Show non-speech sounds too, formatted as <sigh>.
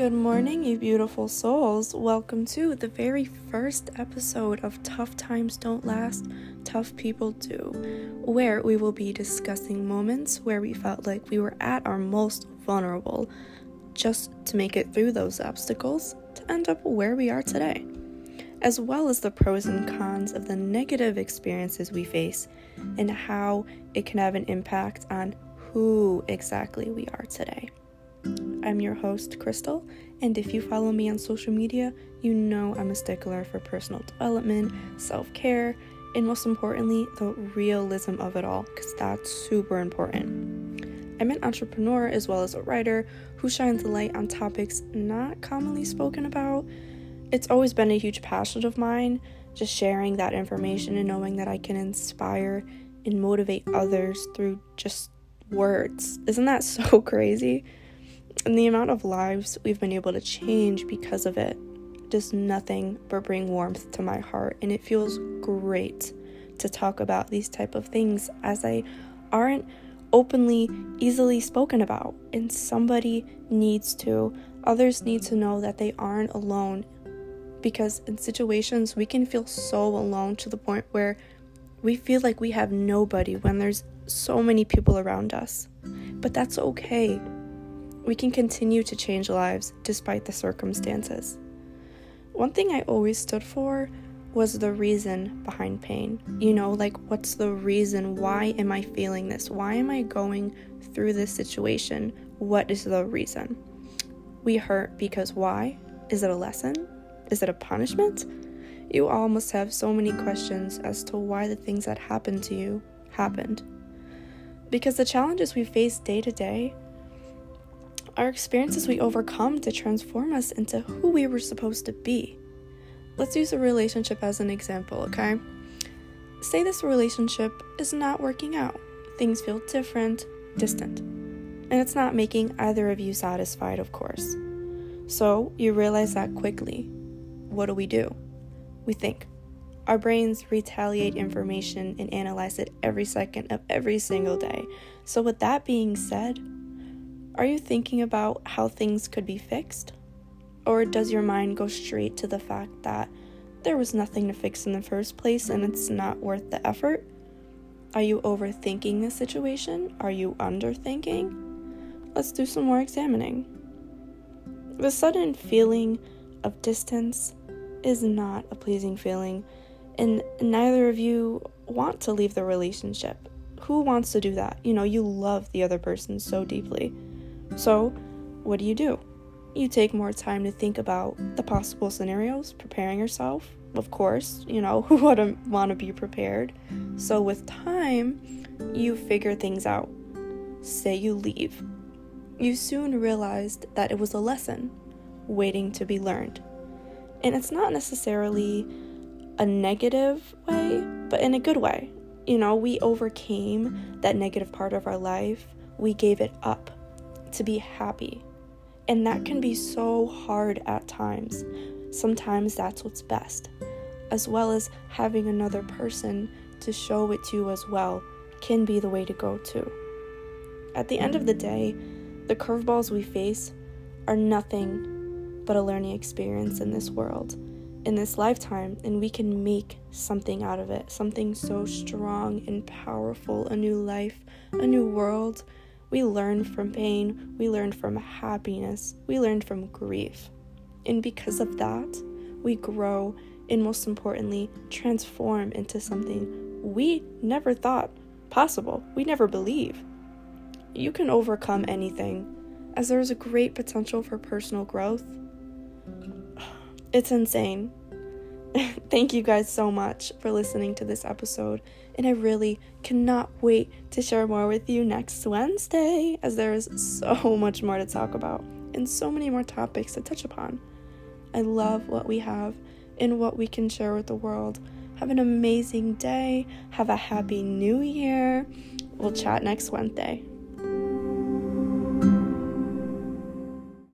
Good morning, you beautiful souls. Welcome to the very first episode of Tough Times Don't Last, Tough People Do, where we will be discussing moments where we felt like we were at our most vulnerable, just to make it through those obstacles to end up where we are today, as well as the pros and cons of the negative experiences we face and how it can have an impact on who exactly we are today. I'm your host, Crystal, and if you follow me on social media, you know I'm a stickler for personal development, self care, and most importantly, the realism of it all, because that's super important. I'm an entrepreneur as well as a writer who shines a light on topics not commonly spoken about. It's always been a huge passion of mine, just sharing that information and knowing that I can inspire and motivate others through just words. Isn't that <laughs> so crazy? And the amount of lives we've been able to change because of it does nothing but bring warmth to my heart. And it feels great to talk about these type of things as they aren't openly easily spoken about. And somebody needs to others need to know that they aren't alone. Because in situations we can feel so alone to the point where we feel like we have nobody when there's so many people around us. But that's okay we can continue to change lives despite the circumstances. One thing I always stood for was the reason behind pain. You know, like what's the reason? Why am I feeling this? Why am I going through this situation? What is the reason? We hurt because why? Is it a lesson? Is it a punishment? You all must have so many questions as to why the things that happened to you happened. Because the challenges we face day to day our experiences we overcome to transform us into who we were supposed to be. Let's use a relationship as an example, okay? Say this relationship is not working out. Things feel different, distant. And it's not making either of you satisfied, of course. So you realize that quickly. What do we do? We think. Our brains retaliate information and analyze it every second of every single day. So, with that being said, are you thinking about how things could be fixed? Or does your mind go straight to the fact that there was nothing to fix in the first place and it's not worth the effort? Are you overthinking the situation? Are you underthinking? Let's do some more examining. The sudden feeling of distance is not a pleasing feeling, and neither of you want to leave the relationship. Who wants to do that? You know, you love the other person so deeply. So, what do you do? You take more time to think about the possible scenarios, preparing yourself. Of course, you know, who wouldn't want to be prepared? So, with time, you figure things out. Say you leave. You soon realized that it was a lesson waiting to be learned. And it's not necessarily a negative way, but in a good way. You know, we overcame that negative part of our life, we gave it up to be happy. And that can be so hard at times. Sometimes that's what's best. As well as having another person to show it to as well can be the way to go too. At the end of the day, the curveballs we face are nothing but a learning experience in this world, in this lifetime, and we can make something out of it something so strong and powerful a new life, a new world we learn from pain, we learn from happiness, we learn from grief. And because of that, we grow and most importantly, transform into something we never thought possible, we never believe. You can overcome anything, as there is a great potential for personal growth. It's insane. <laughs> Thank you guys so much for listening to this episode, and I really cannot wait to share more with you next Wednesday, as there is so much more to talk about and so many more topics to touch upon. I love what we have and what we can share with the world. Have an amazing day. Have a happy new year. We'll chat next Wednesday.